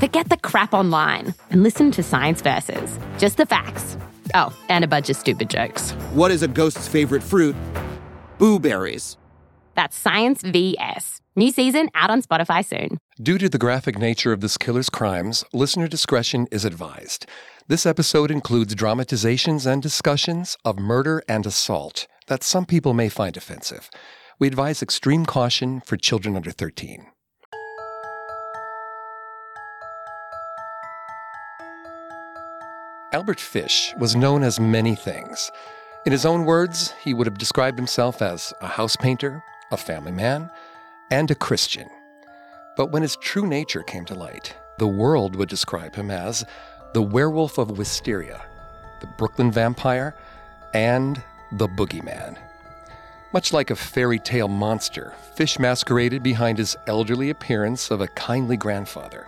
Forget the crap online and listen to Science Versus. Just the facts. Oh, and a bunch of stupid jokes. What is a ghost's favorite fruit? Blueberries. That's Science VS. New season out on Spotify soon. Due to the graphic nature of this killer's crimes, listener discretion is advised. This episode includes dramatizations and discussions of murder and assault that some people may find offensive. We advise extreme caution for children under 13. Albert Fish was known as many things. In his own words, he would have described himself as a house painter, a family man, and a Christian. But when his true nature came to light, the world would describe him as the werewolf of Wysteria, the Brooklyn vampire, and the boogeyman. Much like a fairy tale monster, Fish masqueraded behind his elderly appearance of a kindly grandfather.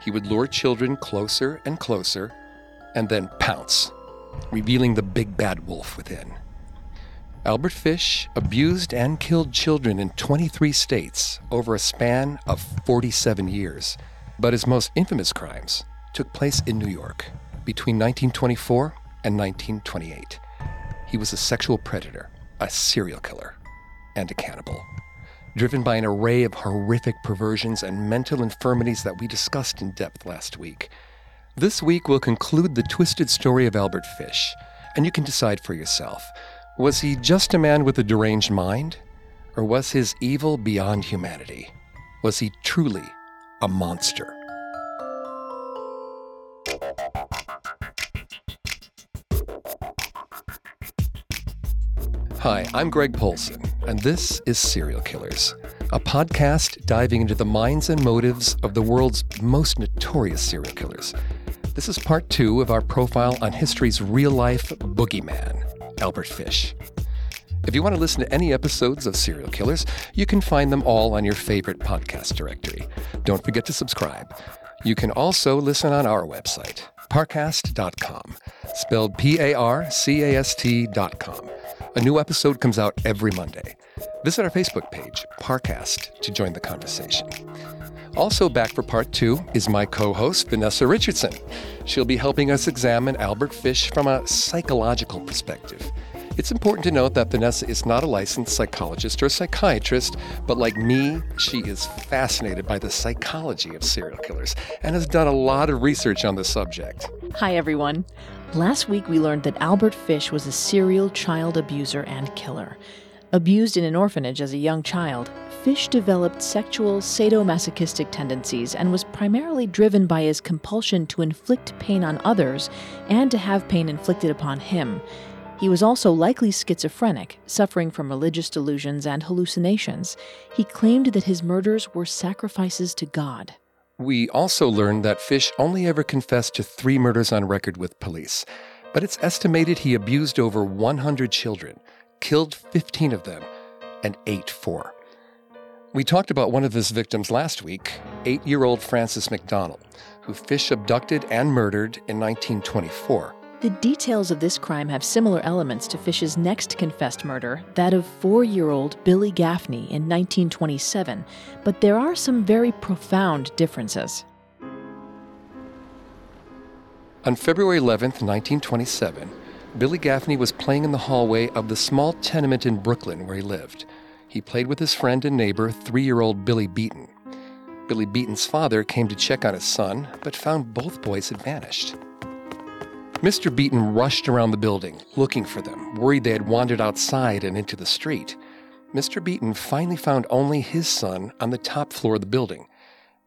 He would lure children closer and closer and then pounce, revealing the big bad wolf within. Albert Fish abused and killed children in 23 states over a span of 47 years, but his most infamous crimes took place in New York between 1924 and 1928. He was a sexual predator, a serial killer, and a cannibal. Driven by an array of horrific perversions and mental infirmities that we discussed in depth last week, this week we'll conclude the twisted story of Albert Fish, and you can decide for yourself. Was he just a man with a deranged mind? Or was his evil beyond humanity? Was he truly a monster? Hi, I'm Greg Polcyn, and this is Serial Killers, a podcast diving into the minds and motives of the world's most notorious serial killers. This is part two of our profile on history's real life boogeyman, Albert Fish. If you want to listen to any episodes of Serial Killers, you can find them all on your favorite podcast directory. Don't forget to subscribe. You can also listen on our website, parcast.com, spelled P A R C A S T.com. A new episode comes out every Monday. Visit our Facebook page, Parcast, to join the conversation. Also back for part two is my co host, Vanessa Richardson. She'll be helping us examine Albert Fish from a psychological perspective. It's important to note that Vanessa is not a licensed psychologist or psychiatrist, but like me, she is fascinated by the psychology of serial killers and has done a lot of research on the subject. Hi, everyone. Last week we learned that Albert Fish was a serial child abuser and killer. Abused in an orphanage as a young child, Fish developed sexual sadomasochistic tendencies and was primarily driven by his compulsion to inflict pain on others and to have pain inflicted upon him. He was also likely schizophrenic, suffering from religious delusions and hallucinations. He claimed that his murders were sacrifices to God. We also learned that Fish only ever confessed to three murders on record with police, but it's estimated he abused over 100 children, killed 15 of them, and ate four. We talked about one of his victims last week, eight year old Francis McDonald, who Fish abducted and murdered in 1924. The details of this crime have similar elements to Fish's next confessed murder, that of four year old Billy Gaffney in 1927, but there are some very profound differences. On February 11, 1927, Billy Gaffney was playing in the hallway of the small tenement in Brooklyn where he lived he played with his friend and neighbor, three year old Billy Beaton. Billy Beaton's father came to check on his son, but found both boys had vanished. Mr. Beaton rushed around the building, looking for them, worried they had wandered outside and into the street. Mr. Beaton finally found only his son on the top floor of the building.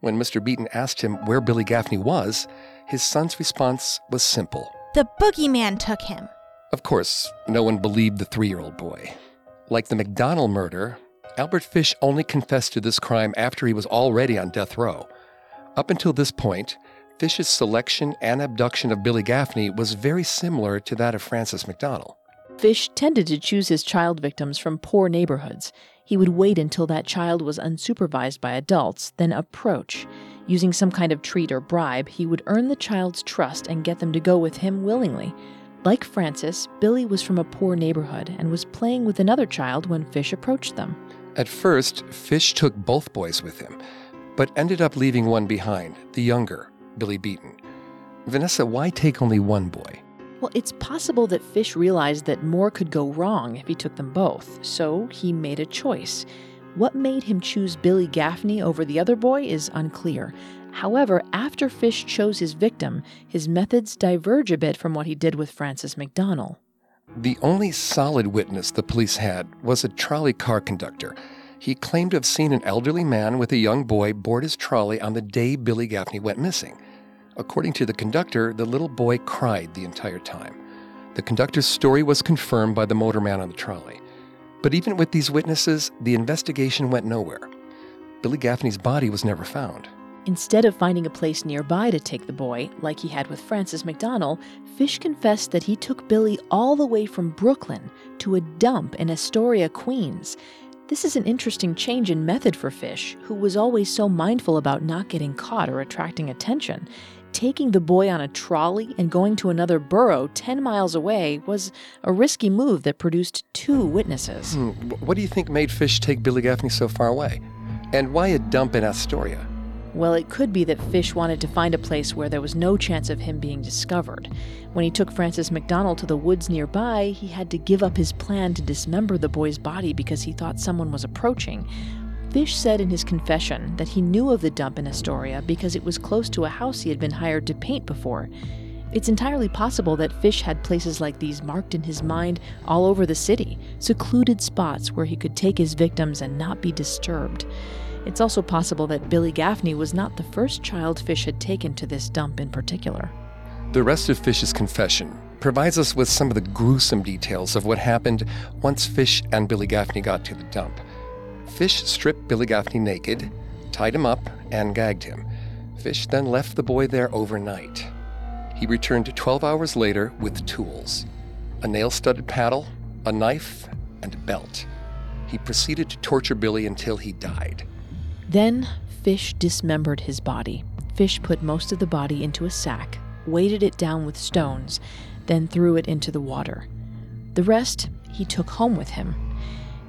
When Mr. Beaton asked him where Billy Gaffney was, his son's response was simple The boogeyman took him. Of course, no one believed the three year old boy. Like the McDonald murder, Albert Fish only confessed to this crime after he was already on death row. Up until this point, Fish's selection and abduction of Billy Gaffney was very similar to that of Francis McDonald. Fish tended to choose his child victims from poor neighborhoods. He would wait until that child was unsupervised by adults, then approach. Using some kind of treat or bribe, he would earn the child's trust and get them to go with him willingly. Like Francis, Billy was from a poor neighborhood and was playing with another child when Fish approached them. At first, Fish took both boys with him, but ended up leaving one behind, the younger, Billy Beaton. Vanessa, why take only one boy? Well, it's possible that Fish realized that more could go wrong if he took them both, so he made a choice. What made him choose Billy Gaffney over the other boy is unclear, However, after Fish chose his victim, his methods diverge a bit from what he did with Francis McDonald. The only solid witness the police had was a trolley car conductor. He claimed to have seen an elderly man with a young boy board his trolley on the day Billy Gaffney went missing. According to the conductor, the little boy cried the entire time. The conductor's story was confirmed by the motorman on the trolley. But even with these witnesses, the investigation went nowhere. Billy Gaffney's body was never found. Instead of finding a place nearby to take the boy, like he had with Francis McDonald, Fish confessed that he took Billy all the way from Brooklyn to a dump in Astoria, Queens. This is an interesting change in method for Fish, who was always so mindful about not getting caught or attracting attention. Taking the boy on a trolley and going to another borough 10 miles away was a risky move that produced two witnesses. Hmm, what do you think made Fish take Billy Gaffney so far away? And why a dump in Astoria? Well, it could be that Fish wanted to find a place where there was no chance of him being discovered. When he took Francis McDonald to the woods nearby, he had to give up his plan to dismember the boy's body because he thought someone was approaching. Fish said in his confession that he knew of the dump in Astoria because it was close to a house he had been hired to paint before. It's entirely possible that Fish had places like these marked in his mind all over the city, secluded spots where he could take his victims and not be disturbed. It's also possible that Billy Gaffney was not the first child Fish had taken to this dump in particular. The rest of Fish's confession provides us with some of the gruesome details of what happened once Fish and Billy Gaffney got to the dump. Fish stripped Billy Gaffney naked, tied him up, and gagged him. Fish then left the boy there overnight. He returned 12 hours later with tools a nail studded paddle, a knife, and a belt. He proceeded to torture Billy until he died. Then Fish dismembered his body. Fish put most of the body into a sack, weighted it down with stones, then threw it into the water. The rest he took home with him.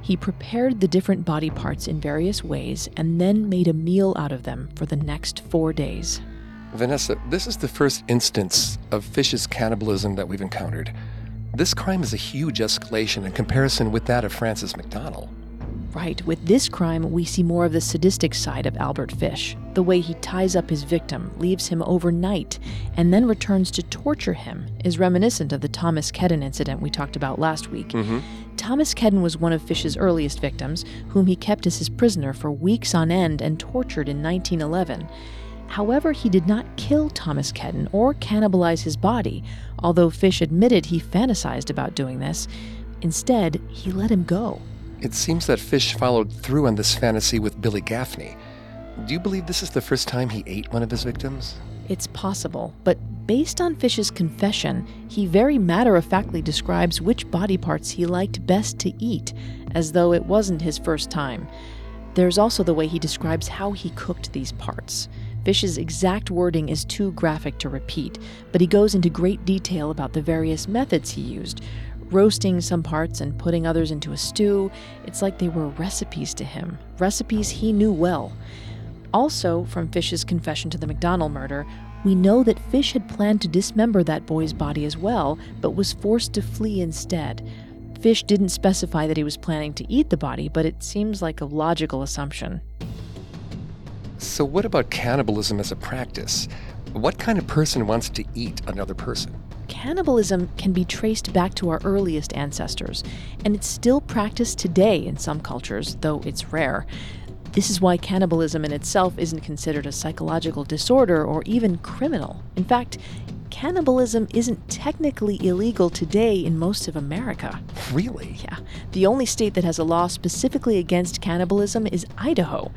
He prepared the different body parts in various ways and then made a meal out of them for the next four days. Vanessa, this is the first instance of Fish's cannibalism that we've encountered. This crime is a huge escalation in comparison with that of Francis McDonald. Right, with this crime, we see more of the sadistic side of Albert Fish. The way he ties up his victim, leaves him overnight, and then returns to torture him is reminiscent of the Thomas Kedden incident we talked about last week. Mm-hmm. Thomas Kedden was one of Fish's earliest victims, whom he kept as his prisoner for weeks on end and tortured in 1911. However, he did not kill Thomas Kedden or cannibalize his body, although Fish admitted he fantasized about doing this. Instead, he let him go. It seems that Fish followed through on this fantasy with Billy Gaffney. Do you believe this is the first time he ate one of his victims? It's possible, but based on Fish's confession, he very matter of factly describes which body parts he liked best to eat, as though it wasn't his first time. There's also the way he describes how he cooked these parts. Fish's exact wording is too graphic to repeat, but he goes into great detail about the various methods he used. Roasting some parts and putting others into a stew, it's like they were recipes to him, recipes he knew well. Also, from Fish's confession to the McDonald murder, we know that Fish had planned to dismember that boy's body as well, but was forced to flee instead. Fish didn't specify that he was planning to eat the body, but it seems like a logical assumption. So, what about cannibalism as a practice? What kind of person wants to eat another person? Cannibalism can be traced back to our earliest ancestors, and it's still practiced today in some cultures, though it's rare. This is why cannibalism in itself isn't considered a psychological disorder or even criminal. In fact, cannibalism isn't technically illegal today in most of America. Really? Yeah. The only state that has a law specifically against cannibalism is Idaho.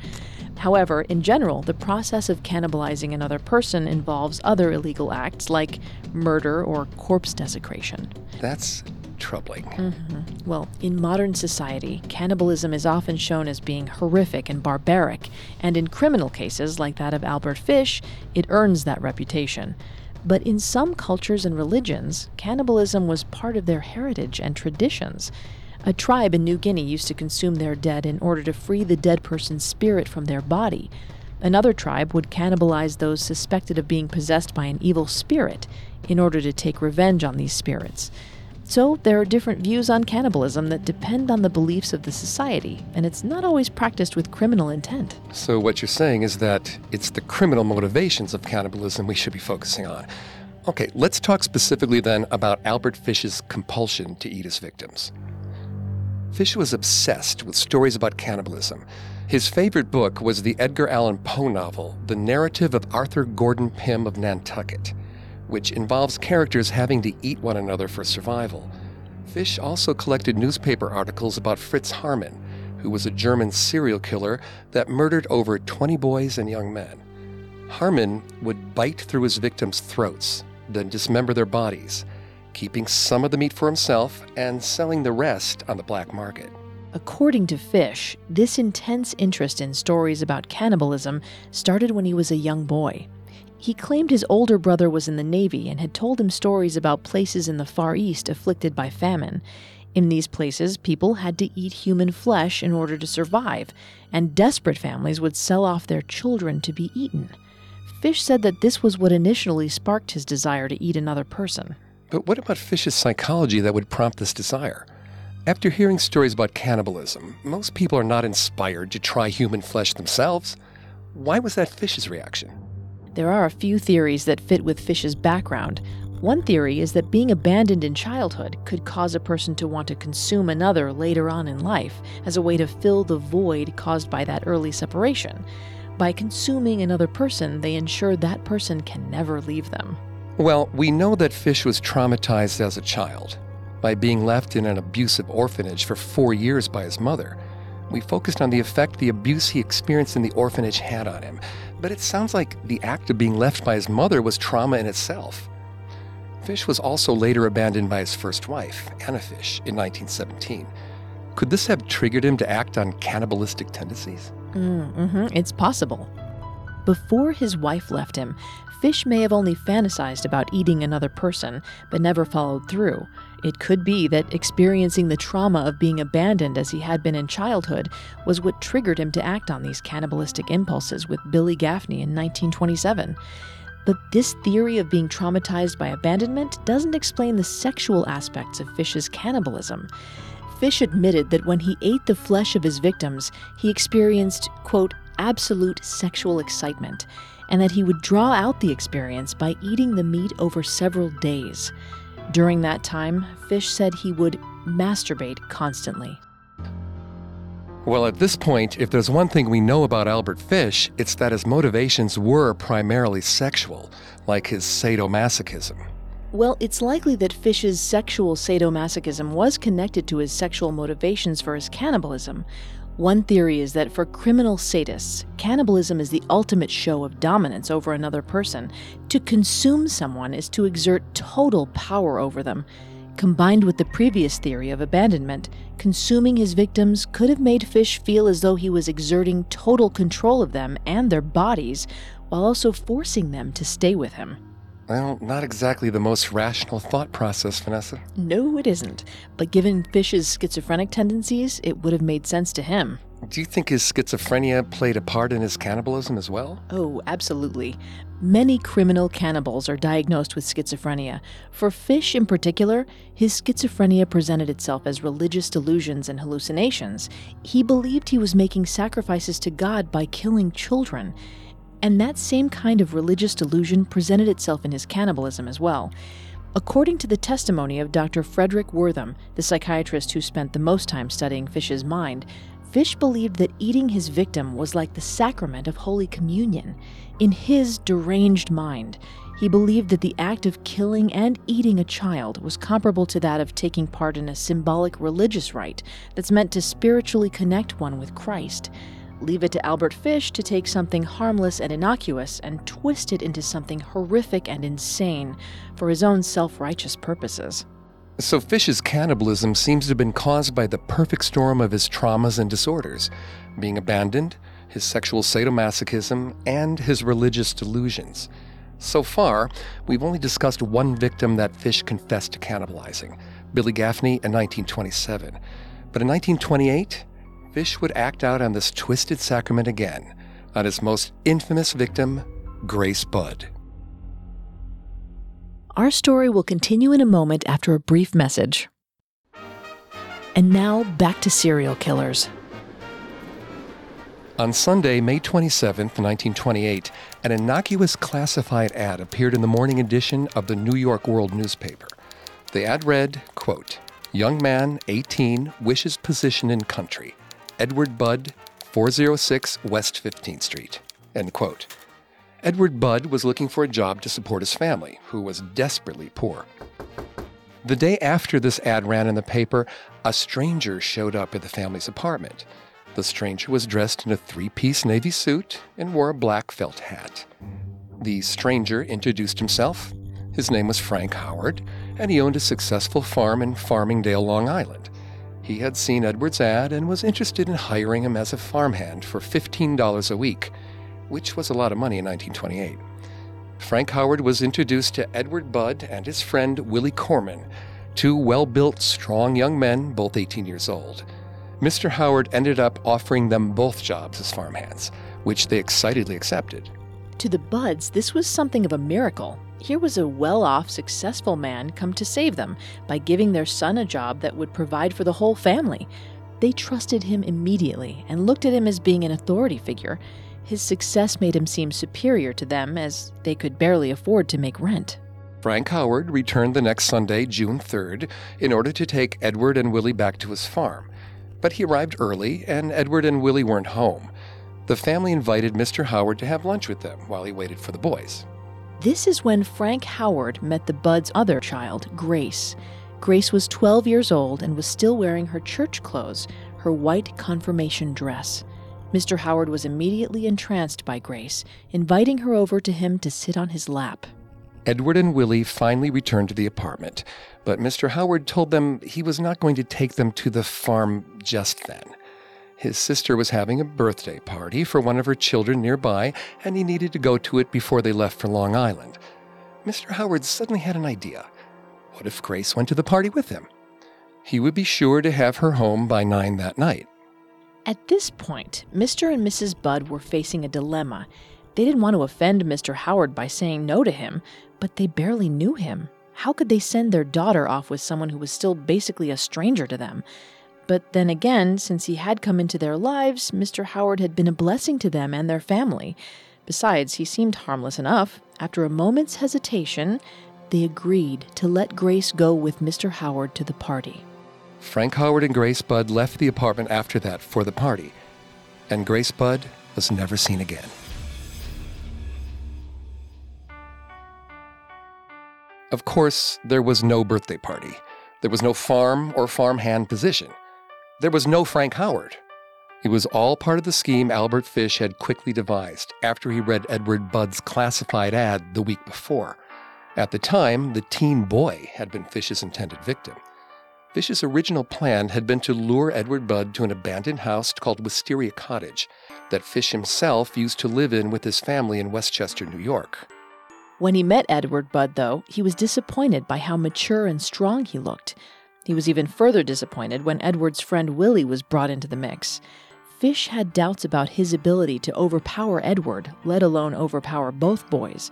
However, in general, the process of cannibalizing another person involves other illegal acts like murder or corpse desecration. That's troubling. Mm-hmm. Well, in modern society, cannibalism is often shown as being horrific and barbaric, and in criminal cases like that of Albert Fish, it earns that reputation. But in some cultures and religions, cannibalism was part of their heritage and traditions. A tribe in New Guinea used to consume their dead in order to free the dead person's spirit from their body. Another tribe would cannibalize those suspected of being possessed by an evil spirit in order to take revenge on these spirits. So, there are different views on cannibalism that depend on the beliefs of the society, and it's not always practiced with criminal intent. So, what you're saying is that it's the criminal motivations of cannibalism we should be focusing on. Okay, let's talk specifically then about Albert Fish's compulsion to eat his victims. Fish was obsessed with stories about cannibalism. His favorite book was the Edgar Allan Poe novel, The Narrative of Arthur Gordon Pym of Nantucket, which involves characters having to eat one another for survival. Fish also collected newspaper articles about Fritz Haarmann, who was a German serial killer that murdered over 20 boys and young men. Haarmann would bite through his victims' throats, then dismember their bodies, keeping some of the meat for himself and selling the rest on the black market. According to Fish, this intense interest in stories about cannibalism started when he was a young boy. He claimed his older brother was in the Navy and had told him stories about places in the Far East afflicted by famine. In these places, people had to eat human flesh in order to survive, and desperate families would sell off their children to be eaten. Fish said that this was what initially sparked his desire to eat another person. But what about Fish's psychology that would prompt this desire? After hearing stories about cannibalism, most people are not inspired to try human flesh themselves. Why was that Fish's reaction? There are a few theories that fit with Fish's background. One theory is that being abandoned in childhood could cause a person to want to consume another later on in life as a way to fill the void caused by that early separation. By consuming another person, they ensure that person can never leave them. Well, we know that Fish was traumatized as a child by being left in an abusive orphanage for four years by his mother. We focused on the effect the abuse he experienced in the orphanage had on him, but it sounds like the act of being left by his mother was trauma in itself. Fish was also later abandoned by his first wife, Anna Fish, in 1917. Could this have triggered him to act on cannibalistic tendencies? Mm-hmm, it's possible. Before his wife left him, Fish may have only fantasized about eating another person, but never followed through. It could be that experiencing the trauma of being abandoned as he had been in childhood was what triggered him to act on these cannibalistic impulses with Billy Gaffney in 1927. But this theory of being traumatized by abandonment doesn't explain the sexual aspects of Fish's cannibalism. Fish admitted that when he ate the flesh of his victims, he experienced, quote, absolute sexual excitement, and that he would draw out the experience by eating the meat over several days. During that time, Fish said he would masturbate constantly. Well, at this point, if there's one thing we know about Albert Fish, it's that his motivations were primarily sexual, like his sadomasochism. Well, it's likely that Fish's sexual sadomasochism was connected to his sexual motivations for his cannibalism. One theory is that for criminal sadists, cannibalism is the ultimate show of dominance over another person. To consume someone is to exert total power over them. Combined with the previous theory of abandonment, consuming his victims could have made Fish feel as though he was exerting total control of them and their bodies, while also forcing them to stay with him. Well, not exactly the most rational thought process, Vanessa. No, it isn't. But given Fish's schizophrenic tendencies, it would have made sense to him. Do you think his schizophrenia played a part in his cannibalism as well? Oh, absolutely. Many criminal cannibals are diagnosed with schizophrenia. For Fish in particular, his schizophrenia presented itself as religious delusions and hallucinations. He believed he was making sacrifices to God by killing children. And that same kind of religious delusion presented itself in his cannibalism as well. According to the testimony of Dr. Fredric Wertham, the psychiatrist who spent the most time studying Fish's mind, Fish believed that eating his victim was like the sacrament of Holy Communion. In his deranged mind, he believed that the act of killing and eating a child was comparable to that of taking part in a symbolic religious rite that's meant to spiritually connect one with Christ. Leave it to Albert Fish to take something harmless and innocuous and twist it into something horrific and insane for his own self righteous purposes. So, Fish's cannibalism seems to have been caused by the perfect storm of his traumas and disorders being abandoned, his sexual sadomasochism, and his religious delusions. So far, we've only discussed one victim that Fish confessed to cannibalizing Billy Gaffney in 1927. But in 1928, Fish would act out on this twisted sacrament again on his most infamous victim, Grace Budd. Our story will continue in a moment after a brief message. And now back to serial killers. On Sunday, May 27, 1928, an innocuous classified ad appeared in the morning edition of the New York World newspaper. The ad read, quote, Young man, 18, wishes position in country. Edward Budd, 406 West 15th Street. End quote. Edward Budd was looking for a job to support his family, who was desperately poor. The day after this ad ran in the paper, a stranger showed up at the family's apartment. The stranger was dressed in a three piece navy suit and wore a black felt hat. The stranger introduced himself. His name was Frank Howard, and he owned a successful farm in Farmingdale, Long Island. He had seen Edward's ad and was interested in hiring him as a farmhand for $15 a week, which was a lot of money in 1928. Frank Howard was introduced to Edward Budd and his friend Willie Korman, two well built, strong young men, both 18 years old. Mr. Howard ended up offering them both jobs as farmhands, which they excitedly accepted. To the Budds, this was something of a miracle. Here was a well off, successful man come to save them by giving their son a job that would provide for the whole family. They trusted him immediately and looked at him as being an authority figure. His success made him seem superior to them as they could barely afford to make rent. Frank Howard returned the next Sunday, June 3rd, in order to take Edward and Willie back to his farm. But he arrived early, and Edward and Willie weren't home. The family invited Mr. Howard to have lunch with them while he waited for the boys. This is when Frank Howard met the Budd's other child, Grace. Grace was 12 years old and was still wearing her church clothes, her white confirmation dress. Mr. Howard was immediately entranced by Grace, inviting her over to him to sit on his lap. Edward and Willie finally returned to the apartment, but Mr. Howard told them he was not going to take them to the farm just then. His sister was having a birthday party for one of her children nearby, and he needed to go to it before they left for Long Island. Mr. Howard suddenly had an idea. What if Grace went to the party with him? He would be sure to have her home by nine that night. At this point, Mr. and Mrs. Budd were facing a dilemma. They didn't want to offend Mr. Howard by saying no to him, but they barely knew him. How could they send their daughter off with someone who was still basically a stranger to them? But then again, since he had come into their lives, Mr. Howard had been a blessing to them and their family. Besides, he seemed harmless enough. After a moment's hesitation, they agreed to let Grace go with Mr. Howard to the party. Frank Howard and Grace Budd left the apartment after that for the party, and Grace Budd was never seen again. Of course, there was no birthday party. There was no farm or farmhand position. There was no Frank Howard. It was all part of the scheme Albert Fish had quickly devised after he read Edward Budd's classified ad the week before. At the time, the teen boy had been Fish's intended victim. Fish's original plan had been to lure Edward Budd to an abandoned house called Wisteria Cottage that Fish himself used to live in with his family in Westchester, New York. When he met Edward Budd, though, he was disappointed by how mature and strong he looked. He was even further disappointed when Edward's friend Willie was brought into the mix. Fish had doubts about his ability to overpower Edward, let alone overpower both boys.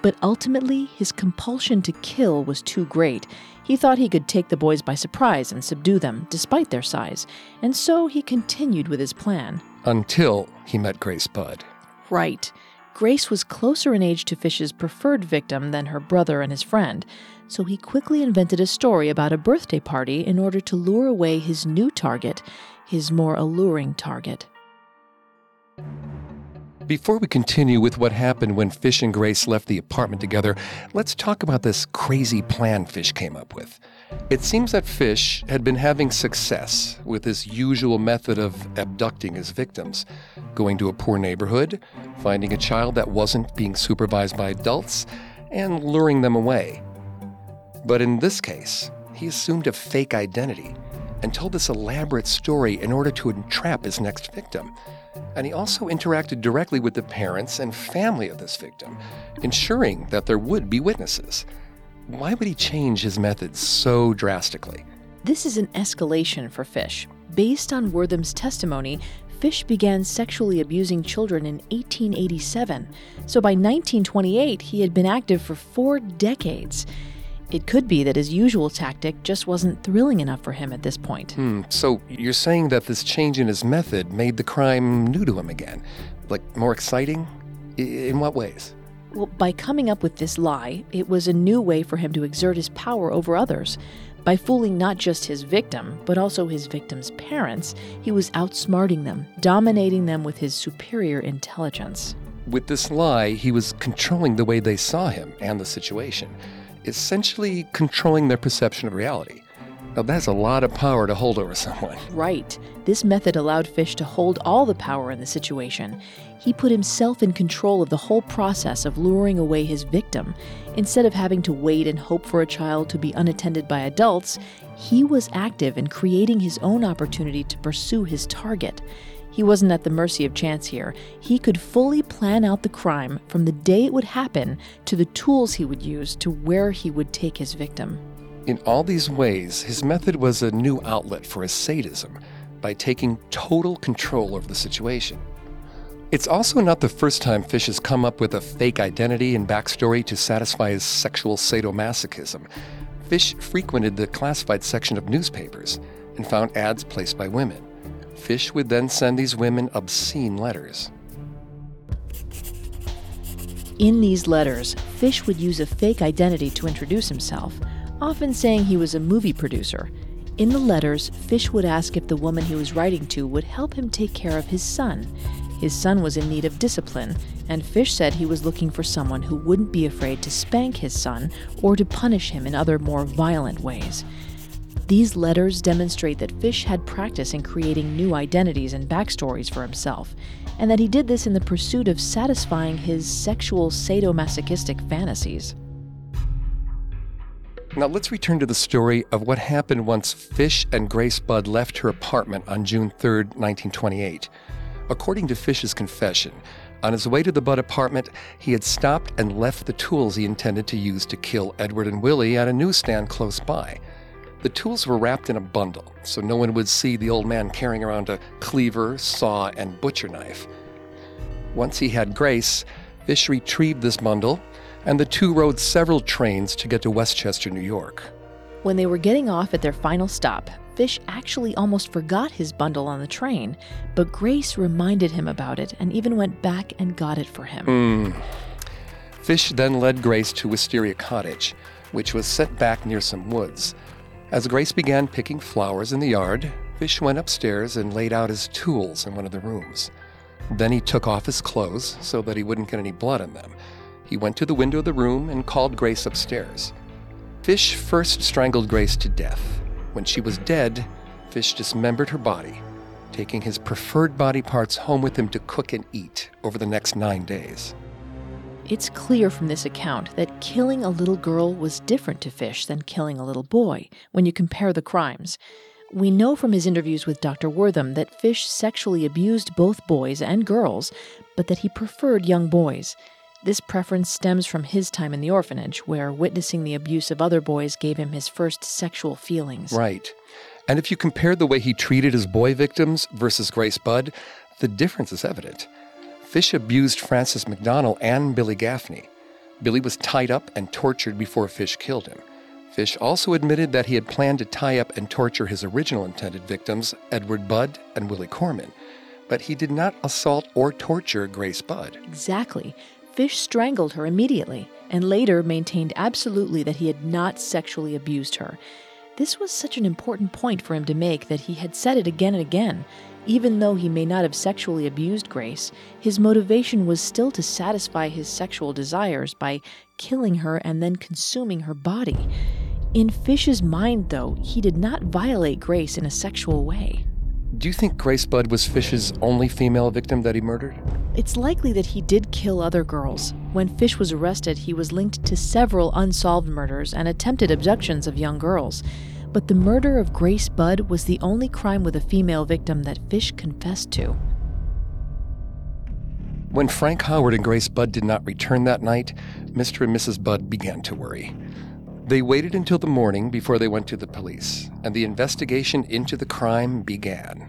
But ultimately, his compulsion to kill was too great. He thought he could take the boys by surprise and subdue them, despite their size, and so he continued with his plan. Until he met Grace Budd. Right. Grace was closer in age to Fish's preferred victim than her brother and his friend, so he quickly invented a story about a birthday party in order to lure away his new target, his more alluring target. Before we continue with what happened when Fish and Grace left the apartment together, let's talk about this crazy plan Fish came up with. It seems that Fish had been having success with his usual method of abducting his victims, going to a poor neighborhood, finding a child that wasn't being supervised by adults, and luring them away. But in this case, he assumed a fake identity and told this elaborate story in order to entrap his next victim. And he also interacted directly with the parents and family of this victim, ensuring that there would be witnesses. Why would he change his methods so drastically? This is an escalation for Fish. Based on Wertham's testimony, Fish began sexually abusing children in 1887, so by 1928 he had been active for four decades. It could be that his usual tactic just wasn't thrilling enough for him at this point. Hmm, so you're saying that this change in his method made the crime new to him again? Like more exciting? In what ways? Well, by coming up with this lie, it was a new way for him to exert his power over others. By fooling not just his victim, but also his victim's parents, he was outsmarting them, dominating them with his superior intelligence. With this lie, he was controlling the way they saw him and the situation, essentially controlling their perception of reality. Now, that's a lot of power to hold over someone. Right. This method allowed Fish to hold all the power in the situation. He put himself in control of the whole process of luring away his victim. Instead of having to wait and hope for a child to be unattended by adults, he was active in creating his own opportunity to pursue his target. He wasn't at the mercy of chance here. He could fully plan out the crime from the day it would happen to the tools he would use to where he would take his victim. In all these ways, his method was a new outlet for his sadism by taking total control over the situation. It's also not the first time Fish has come up with a fake identity and backstory to satisfy his sexual sadomasochism. Fish frequented the classified section of newspapers and found ads placed by women. Fish would then send these women obscene letters. In these letters, Fish would use a fake identity to introduce himself, often saying he was a movie producer. In the letters, Fish would ask if the woman he was writing to would help him take care of his son. His son was in need of discipline, and Fish said he was looking for someone who wouldn't be afraid to spank his son or to punish him in other more violent ways. These letters demonstrate that Fish had practice in creating new identities and backstories for himself, and that he did this in the pursuit of satisfying his sexual sadomasochistic fantasies. Now let's return to the story of what happened once Fish and Grace Budd left her apartment on June 3, 1928. According to Fish's confession, on his way to the Budd apartment, he had stopped and left the tools he intended to use to kill Edward and Willie at a newsstand close by. The tools were wrapped in a bundle, so no one would see the old man carrying around a cleaver, saw, and butcher knife. Once he had Grace, Fish retrieved this bundle, and the two rode several trains to get to Westchester, New York. When they were getting off at their final stop, Fish actually almost forgot his bundle on the train, but Grace reminded him about it and even went back and got it for him. Hmm. Fish then led Grace to Wisteria Cottage, which was set back near some woods. As Grace began picking flowers in the yard, Fish went upstairs and laid out his tools in one of the rooms. Then he took off his clothes so that he wouldn't get any blood on them. He went to the window of the room and called Grace upstairs. Fish first strangled Grace to death. When she was dead, Fish dismembered her body, taking his preferred body parts home with him to cook and eat over the next nine days. It's clear from this account that killing a little girl was different to Fish than killing a little boy when you compare the crimes. We know from his interviews with Dr. Wertham that Fish sexually abused both boys and girls, but that he preferred young boys. This preference stems from his time in the orphanage, where witnessing the abuse of other boys gave him his first sexual feelings. Right. And if you compare the way he treated his boy victims versus Grace Budd, the difference is evident. Fish abused Francis McDonnell and Billy Gaffney. Billy was tied up and tortured before Fish killed him. Fish also admitted that he had planned to tie up and torture his original intended victims, Edward Budd and Willie Korman, but he did not assault or torture Grace Budd. Exactly. Fish strangled her immediately and later maintained absolutely that he had not sexually abused her. This was such an important point for him to make that he had said it again and again. Even though he may not have sexually abused Grace, his motivation was still to satisfy his sexual desires by killing her and then consuming her body. In Fish's mind, though, he did not violate Grace in a sexual way. Do you think Grace Budd was Fish's only female victim that he murdered? It's likely that he did kill other girls. When Fish was arrested, he was linked to several unsolved murders and attempted abductions of young girls. But the murder of Grace Budd was the only crime with a female victim that Fish confessed to. When Frank Howard and Grace Budd did not return that night, Mr. and Mrs. Budd began to worry. They waited until the morning before they went to the police, and the investigation into the crime began.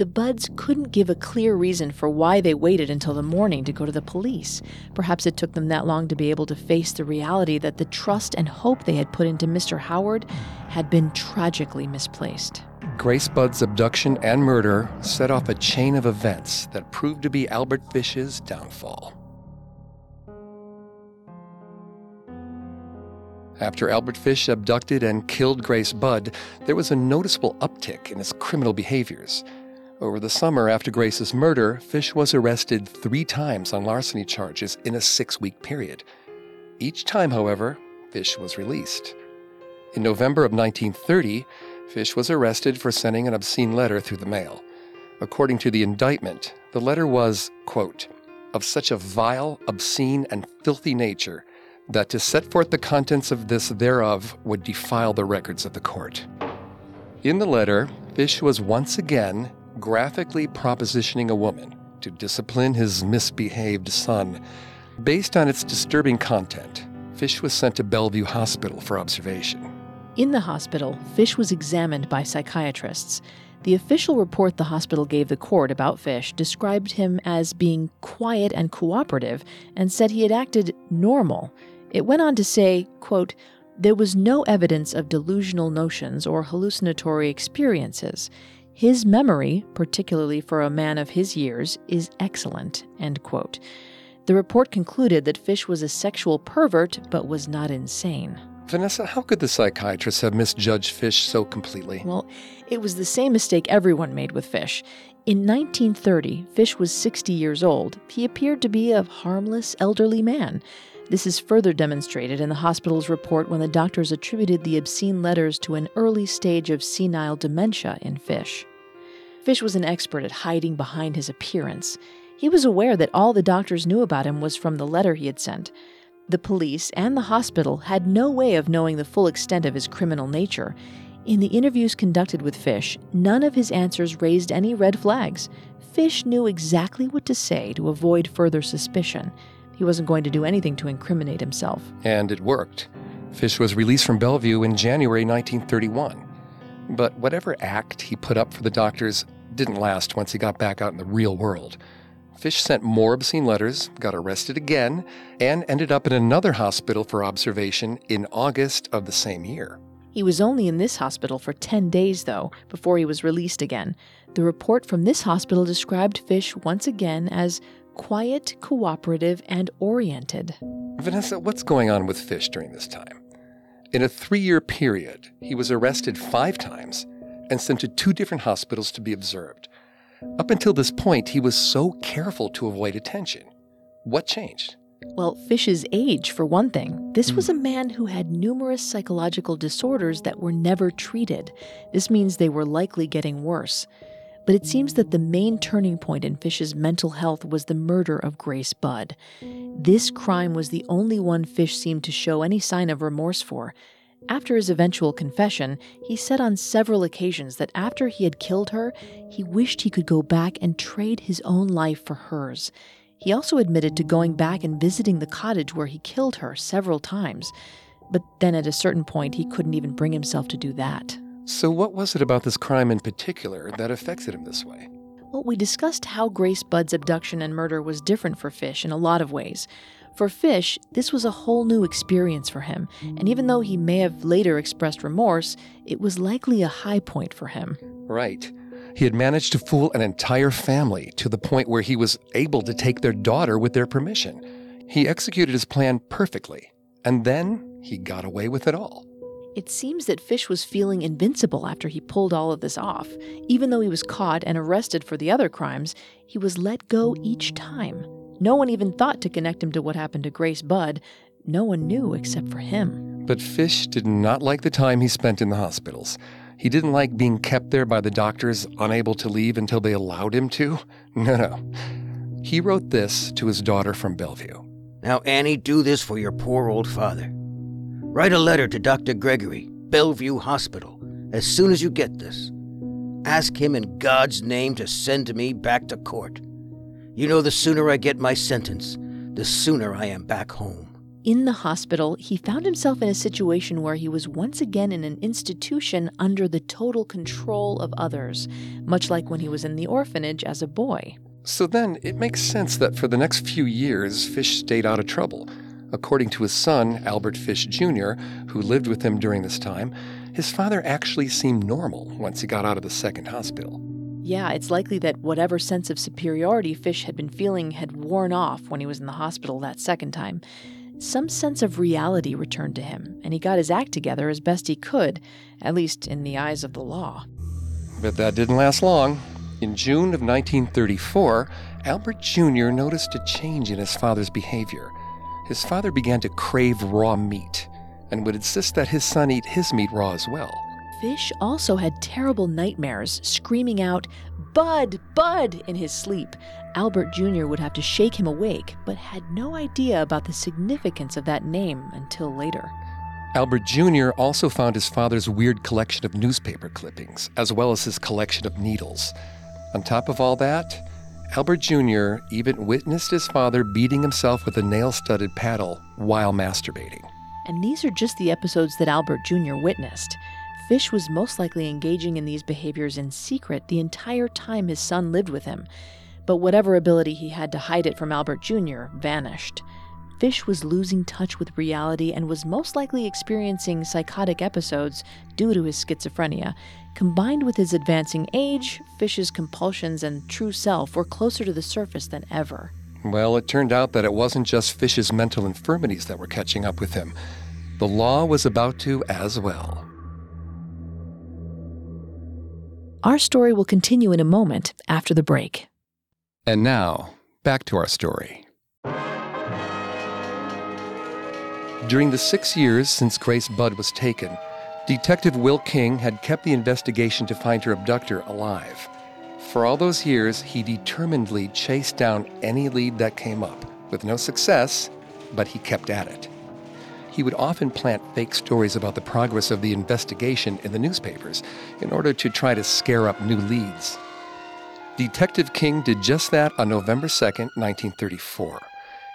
The Budds couldn't give a clear reason for why they waited until the morning to go to the police. Perhaps it took them that long to be able to face the reality that the trust and hope they had put into Mr. Howard had been tragically misplaced. Grace Budd's abduction and murder set off a chain of events that proved to be Albert Fish's downfall. After Albert Fish abducted and killed Grace Budd, there was a noticeable uptick in his criminal behaviors. Over the summer after Grace's murder, Fish was arrested three times on larceny charges in a six week period. Each time, however, Fish was released. In November of 1930, Fish was arrested for sending an obscene letter through the mail. According to the indictment, the letter was, quote, of such a vile, obscene, and filthy nature that to set forth the contents of this thereof would defile the records of the court. In the letter, Fish was once again graphically propositioning a woman to discipline his misbehaved son. Based on its disturbing content, Fish was sent to Bellevue Hospital for observation. In the hospital, Fish was examined by psychiatrists. The official report the hospital gave the court about Fish described him as being quiet and cooperative and said he had acted normal. It went on to say, quote, there was no evidence of delusional notions or hallucinatory experiences. His memory, particularly for a man of his years, is excellent. End quote. The report concluded that Fish was a sexual pervert but was not insane. Vanessa, how could the psychiatrists have misjudged Fish so completely? Well, it was the same mistake everyone made with Fish. In 1930, Fish was 60 years old. He appeared to be a harmless, elderly man. This is further demonstrated in the hospital's report when the doctors attributed the obscene letters to an early stage of senile dementia in Fish. Fish was an expert at hiding behind his appearance. He was aware that all the doctors knew about him was from the letter he had sent. The police and the hospital had no way of knowing the full extent of his criminal nature. In the interviews conducted with Fish, none of his answers raised any red flags. Fish knew exactly what to say to avoid further suspicion. He wasn't going to do anything to incriminate himself. And it worked. Fish was released from Bellevue in January 1931. But whatever act he put up for the doctors didn't last once he got back out in the real world. Fish sent more obscene letters, got arrested again, and ended up in another hospital for observation in August of the same year. He was only in this hospital for 10 days, though, before he was released again. The report from this hospital described Fish once again as quiet, cooperative, and oriented. Vanessa, what's going on with Fish during this time? In a three year period, he was arrested five times and sent to two different hospitals to be observed. Up until this point, he was so careful to avoid attention. What changed? Well, Fish's age, for one thing. This hmm. was a man who had numerous psychological disorders that were never treated. This means they were likely getting worse. But it seems that the main turning point in Fish's mental health was the murder of Grace Budd. This crime was the only one Fish seemed to show any sign of remorse for. After his eventual confession, he said on several occasions that after he had killed her, he wished he could go back and trade his own life for hers. He also admitted to going back and visiting the cottage where he killed her several times. But then at a certain point, he couldn't even bring himself to do that. So, what was it about this crime in particular that affected him this way? Well, we discussed how Grace Budd's abduction and murder was different for Fish in a lot of ways. For Fish, this was a whole new experience for him, and even though he may have later expressed remorse, it was likely a high point for him. Right. He had managed to fool an entire family to the point where he was able to take their daughter with their permission. He executed his plan perfectly, and then he got away with it all. It seems that Fish was feeling invincible after he pulled all of this off. Even though he was caught and arrested for the other crimes, he was let go each time. No one even thought to connect him to what happened to Grace Budd. No one knew except for him. But Fish did not like the time he spent in the hospitals. He didn't like being kept there by the doctors, unable to leave until they allowed him to. No, no. He wrote this to his daughter from Bellevue. Now, Annie, do this for your poor old father. Write a letter to Dr. Gregory, Bellevue Hospital, as soon as you get this. Ask him in God's name to send me back to court. You know, the sooner I get my sentence, the sooner I am back home. In the hospital, he found himself in a situation where he was once again in an institution under the total control of others, much like when he was in the orphanage as a boy. So then, it makes sense that for the next few years, Fish stayed out of trouble. According to his son, Albert Fish Jr., who lived with him during this time, his father actually seemed normal once he got out of the second hospital. Yeah, it's likely that whatever sense of superiority Fish had been feeling had worn off when he was in the hospital that second time. Some sense of reality returned to him, and he got his act together as best he could, at least in the eyes of the law. But that didn't last long. In June of 1934, Albert Jr. noticed a change in his father's behavior his father began to crave raw meat and would insist that his son eat his meat raw as well. Fish also had terrible nightmares, screaming out, Budd, Budd, in his sleep. Albert Jr. would have to shake him awake, but had no idea about the significance of that name until later. Albert Jr. also found his father's weird collection of newspaper clippings, as well as his collection of needles. On top of all that, Albert Jr. even witnessed his father beating himself with a nail studded paddle while masturbating. And these are just the episodes that Albert Jr. witnessed. Fish was most likely engaging in these behaviors in secret the entire time his son lived with him, but whatever ability he had to hide it from Albert Jr. vanished. Fish was losing touch with reality and was most likely experiencing psychotic episodes due to his schizophrenia. Combined with his advancing age, Fish's compulsions and true self were closer to the surface than ever. Well, it turned out that it wasn't just Fish's mental infirmities that were catching up with him. The law was about to as well. Our story will continue in a moment after the break. And now, back to our story. During the six years since Grace Budd was taken, Detective Will King had kept the investigation to find her abductor alive. For all those years, he determinedly chased down any lead that came up, with no success, but he kept at it. He would often plant fake stories about the progress of the investigation in the newspapers in order to try to scare up new leads. Detective King did just that on November 2, 1934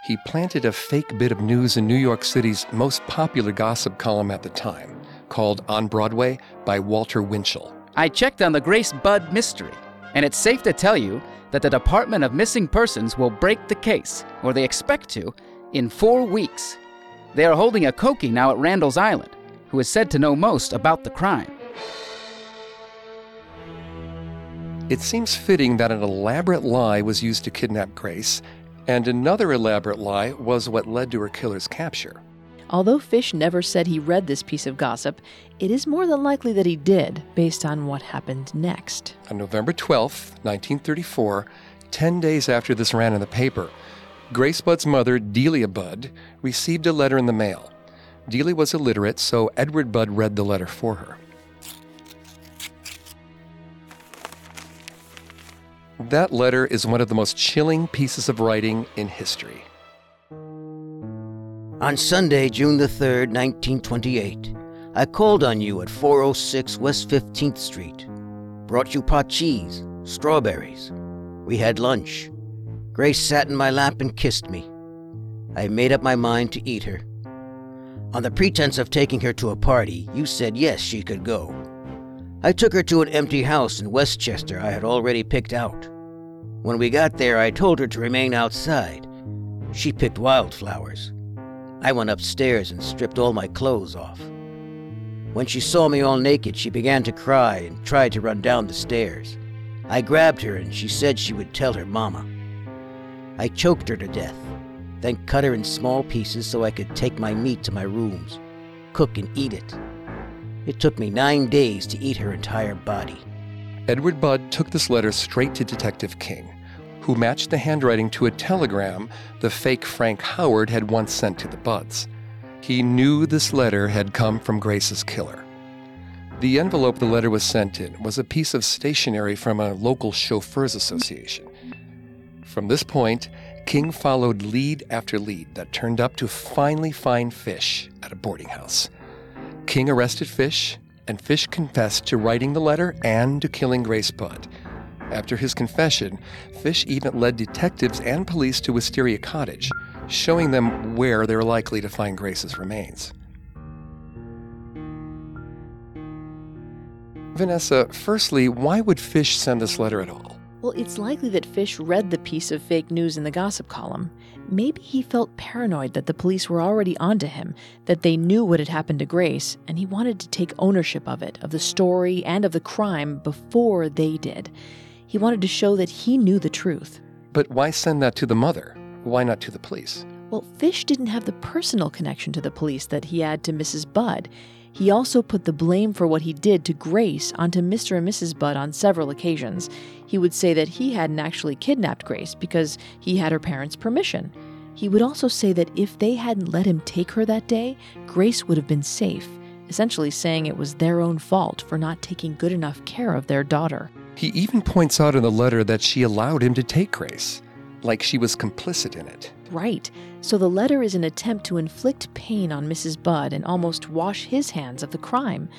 he planted a fake bit of news in New York City's most popular gossip column at the time, called On Broadway by Walter Winchell. I checked on the Grace Budd mystery, and it's safe to tell you that the Department of Missing Persons will break the case, or they expect to, in four weeks. They are holding a Koki now at Randall's Island, who is said to know most about the crime. It seems fitting that an elaborate lie was used to kidnap Grace, and another elaborate lie was what led to her killer's capture. Although Fish never said he read this piece of gossip, it is more than likely that he did, based on what happened next. On November 12, 1934, 10 days after this ran in the paper, Grace Budd's mother, Delia Budd, received a letter in the mail. Delia was illiterate, so Edward Budd read the letter for her. That letter is one of the most chilling pieces of writing in history. On Sunday, June the 3rd, 1928, I called on you at 406 West 15th Street. Brought you pot cheese, strawberries. We had lunch. Grace sat in my lap and kissed me. I made up my mind to eat her. On the pretense of taking her to a party, you said yes, she could go. I took her to an empty house in Westchester I had already picked out. When we got there, I told her to remain outside. She picked wildflowers. I went upstairs and stripped all my clothes off. When she saw me all naked, she began to cry and tried to run down the stairs. I grabbed her and she said she would tell her mama. I choked her to death, then cut her in small pieces so I could take my meat to my rooms, cook and eat it. It took me nine days to eat her entire body. Edward Budd took this letter straight to Detective King, who matched the handwriting to a telegram the fake Frank Howard had once sent to the Budds. He knew this letter had come from Grace's killer. The envelope the letter was sent in was a piece of stationery from a local chauffeurs association. From this point, King followed lead after lead that turned up to finally find Fish at a boarding house. King arrested Fish, and Fish confessed to writing the letter and to killing Grace Budd. After his confession, Fish even led detectives and police to Wisteria Cottage, showing them where they were likely to find Grace's remains. Vanessa, firstly, why would Fish send this letter at all? Well, it's likely that Fish read the piece of fake news in the gossip column. Maybe he felt paranoid that the police were already onto him, that they knew what had happened to Grace, and he wanted to take ownership of it, of the story, and of the crime before they did. He wanted to show that he knew the truth. But why send that to the mother? Why not to the police? Well, Fish didn't have the personal connection to the police that he had to Mrs. Budd. He also put the blame for what he did to Grace onto Mr. and Mrs. Budd on several occasions. He would say that he hadn't actually kidnapped Grace because he had her parents' permission. He would also say that if they hadn't let him take her that day, Grace would have been safe, essentially saying it was their own fault for not taking good enough care of their daughter. He even points out in the letter that she allowed him to take Grace, like she was complicit in it. Right. So the letter is an attempt to inflict pain on Mrs. Budd and almost wash his hands of the crime.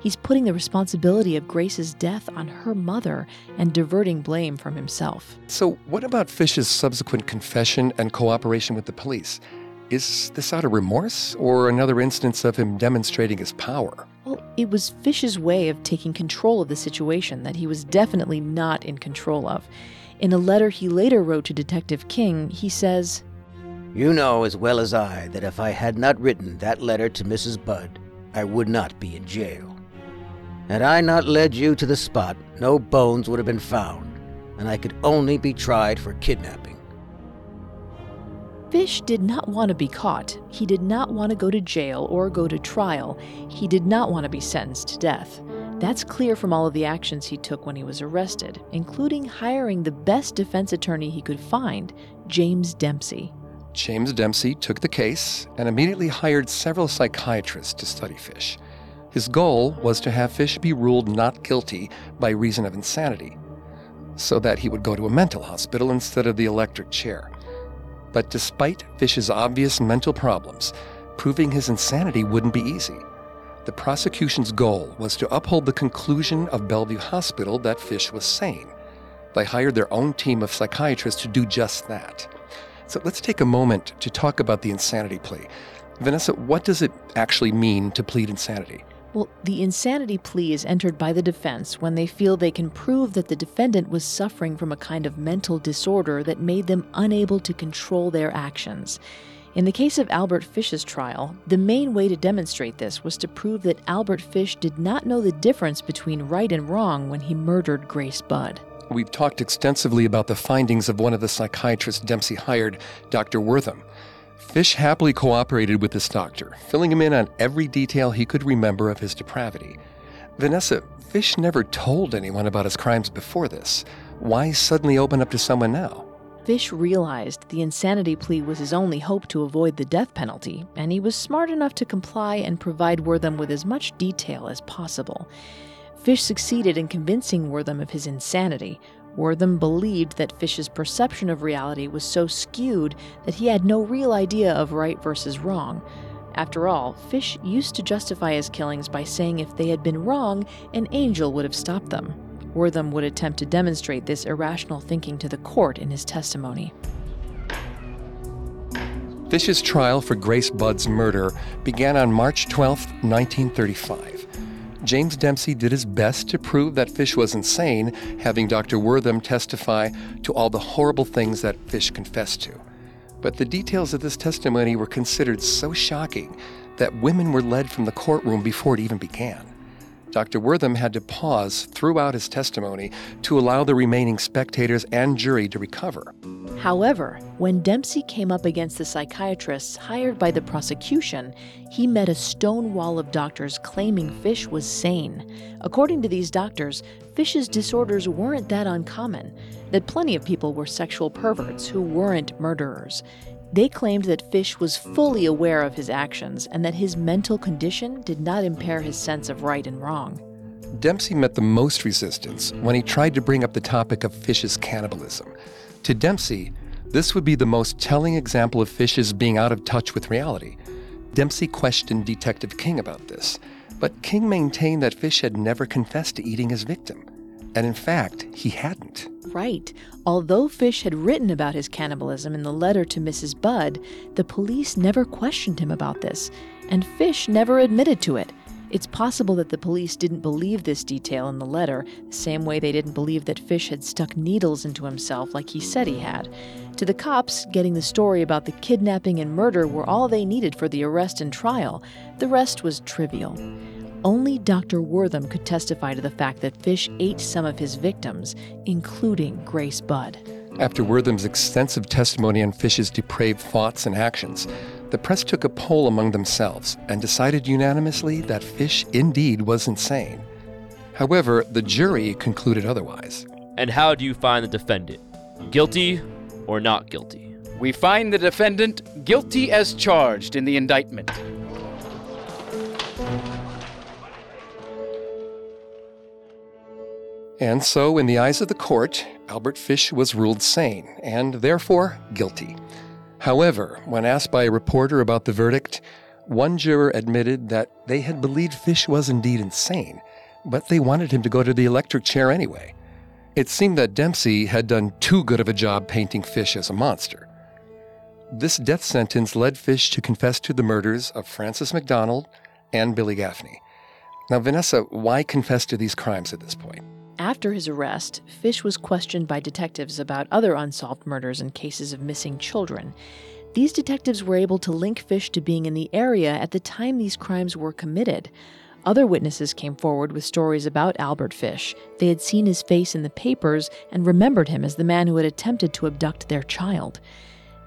He's putting the responsibility of Grace's death on her mother and diverting blame from himself. So, what about Fish's subsequent confession and cooperation with the police? Is this out of remorse or another instance of him demonstrating his power? Well, it was Fish's way of taking control of the situation that he was definitely not in control of. In a letter he later wrote to Detective King, he says, You know as well as I that if I had not written that letter to Mrs. Budd, I would not be in jail. Had I not led you to the spot, no bones would have been found, and I could only be tried for kidnapping. Fish did not want to be caught. He did not want to go to jail or go to trial. He did not want to be sentenced to death. That's clear from all of the actions he took when he was arrested, including hiring the best defense attorney he could find, James Dempsey. James Dempsey took the case and immediately hired several psychiatrists to study Fish. His goal was to have Fish be ruled not guilty by reason of insanity, so that he would go to a mental hospital instead of the electric chair. But despite Fish's obvious mental problems, proving his insanity wouldn't be easy. The prosecution's goal was to uphold the conclusion of Bellevue Hospital that Fish was sane. They hired their own team of psychiatrists to do just that. So let's take a moment to talk about the insanity plea. Vanessa, what does it actually mean to plead insanity? Well, the insanity plea is entered by the defense when they feel they can prove that the defendant was suffering from a kind of mental disorder that made them unable to control their actions. In the case of Albert Fish's trial, the main way to demonstrate this was to prove that Albert Fish did not know the difference between right and wrong when he murdered Grace Budd. We've talked extensively about the findings of one of the psychiatrists Dempsey hired, Dr. Wertham. Fish happily cooperated with this doctor, filling him in on every detail he could remember of his depravity. Vanessa, Fish never told anyone about his crimes before this. Why suddenly open up to someone now? Fish realized the insanity plea was his only hope to avoid the death penalty, and he was smart enough to comply and provide Wertham with as much detail as possible. Fish succeeded in convincing Wertham of his insanity. Wertham believed that Fish's perception of reality was so skewed that he had no real idea of right versus wrong. After all, Fish used to justify his killings by saying if they had been wrong, an angel would have stopped them. Wertham would attempt to demonstrate this irrational thinking to the court in his testimony. Fish's trial for Grace Budd's murder began on March 12, 1935. James Dempsey did his best to prove that Fish was insane, having Dr. Wertham testify to all the horrible things that Fish confessed to. But the details of this testimony were considered so shocking that women were led from the courtroom before it even began. Dr. Wertham had to pause throughout his testimony to allow the remaining spectators and jury to recover. However, when Dempsey came up against the psychiatrists hired by the prosecution, he met a stone wall of doctors claiming Fish was sane. According to these doctors, Fish's disorders weren't that uncommon, that plenty of people were sexual perverts who weren't murderers. They claimed that Fish was fully aware of his actions and that his mental condition did not impair his sense of right and wrong. Dempsey met the most resistance when he tried to bring up the topic of Fish's cannibalism. To Dempsey, this would be the most telling example of Fish's being out of touch with reality. Dempsey questioned Detective King about this, but King maintained that Fish had never confessed to eating his victim. And in fact, he hadn't. Right. Although Fish had written about his cannibalism in the letter to Mrs. Budd, the police never questioned him about this, and Fish never admitted to it. It's possible that the police didn't believe this detail in the letter, the same way they didn't believe that Fish had stuck needles into himself like he said he had. To the cops, getting the story about the kidnapping and murder were all they needed for the arrest and trial. The rest was trivial. Only Dr. Wertham could testify to the fact that Fish ate some of his victims, including Grace Budd. After Wertham's extensive testimony on Fish's depraved thoughts and actions, the press took a poll among themselves and decided unanimously that Fish indeed was insane. However, the jury concluded otherwise. And how do you find the defendant? Guilty or not guilty? We find the defendant guilty as charged in the indictment. And so, in the eyes of the court, Albert Fish was ruled sane and therefore guilty. However, when asked by a reporter about the verdict, one juror admitted that they had believed Fish was indeed insane, but they wanted him to go to the electric chair anyway. It seemed that Dempsey had done too good of a job painting Fish as a monster. This death sentence led Fish to confess to the murders of Francis McDonald and Billy Gaffney. Now, Vanessa, why confess to these crimes at this point? After his arrest, Fish was questioned by detectives about other unsolved murders and cases of missing children. These detectives were able to link Fish to being in the area at the time these crimes were committed. Other witnesses came forward with stories about Albert Fish. They had seen his face in the papers and remembered him as the man who had attempted to abduct their child.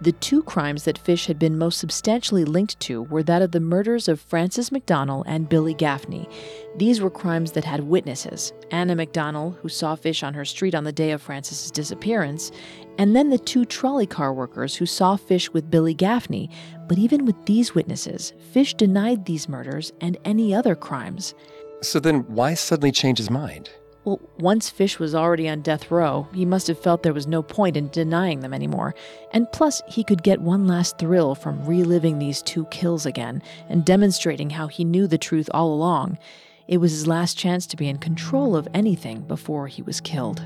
The two crimes that Fish had been most substantially linked to were that of the murders of Francis McDonald and Billy Gaffney. These were crimes that had witnesses Anna McDonald, who saw Fish on her street on the day of Francis's disappearance, and then the two trolley car workers who saw Fish with Billy Gaffney. But even with these witnesses, Fish denied these murders and any other crimes. So then, why suddenly change his mind? Well, once Fish was already on death row, he must have felt there was no point in denying them anymore. And plus, he could get one last thrill from reliving these two kills again and demonstrating how he knew the truth all along. It was his last chance to be in control of anything before he was killed.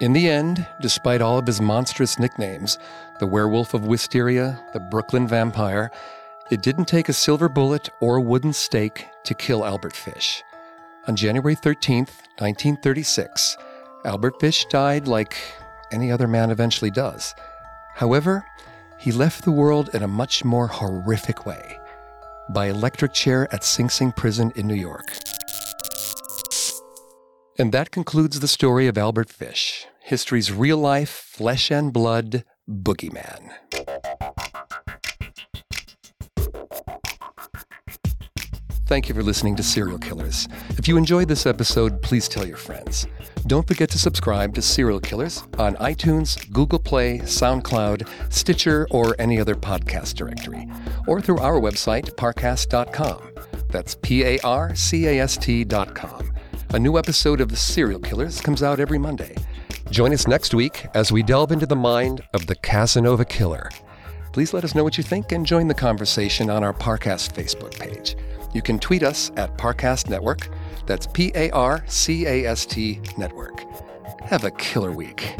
In the end, despite all of his monstrous nicknames the Werewolf of Wisteria, the Brooklyn Vampire it didn't take a silver bullet or a wooden stake to kill Albert Fish. On January 13, 1936, Albert Fish died like any other man eventually does. However, he left the world in a much more horrific way by electric chair at Sing Sing Prison in New York. And that concludes the story of Albert Fish, history's real life, flesh and blood boogeyman. Thank you for listening to Serial Killers. If you enjoyed this episode, please tell your friends. Don't forget to subscribe to Serial Killers on iTunes, Google Play, SoundCloud, Stitcher, or any other podcast directory, or through our website, parcast.com. That's P A R C A S T.com. A new episode of The Serial Killers comes out every Monday. Join us next week as we delve into the mind of the Casanova Killer. Please let us know what you think and join the conversation on our Parcast Facebook page. You can tweet us at Parcast Network. That's P A R C A S T Network. Have a killer week.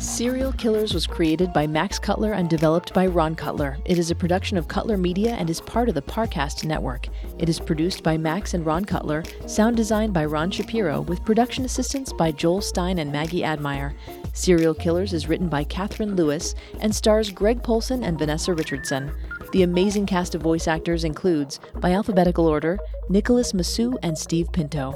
Serial Killers was created by Max Cutler and developed by Ron Cutler. It is a production of Cutler Media and is part of the Parcast Network. It is produced by Max and Ron Cutler, sound designed by Ron Shapiro, with production assistance by Joel Stein and Maggie Admire. Serial Killers is written by Catherine Lewis and stars Greg Polcyn and Vanessa Richardson. The amazing cast of voice actors includes, by alphabetical order, Nicholas Massou and Steve Pinto.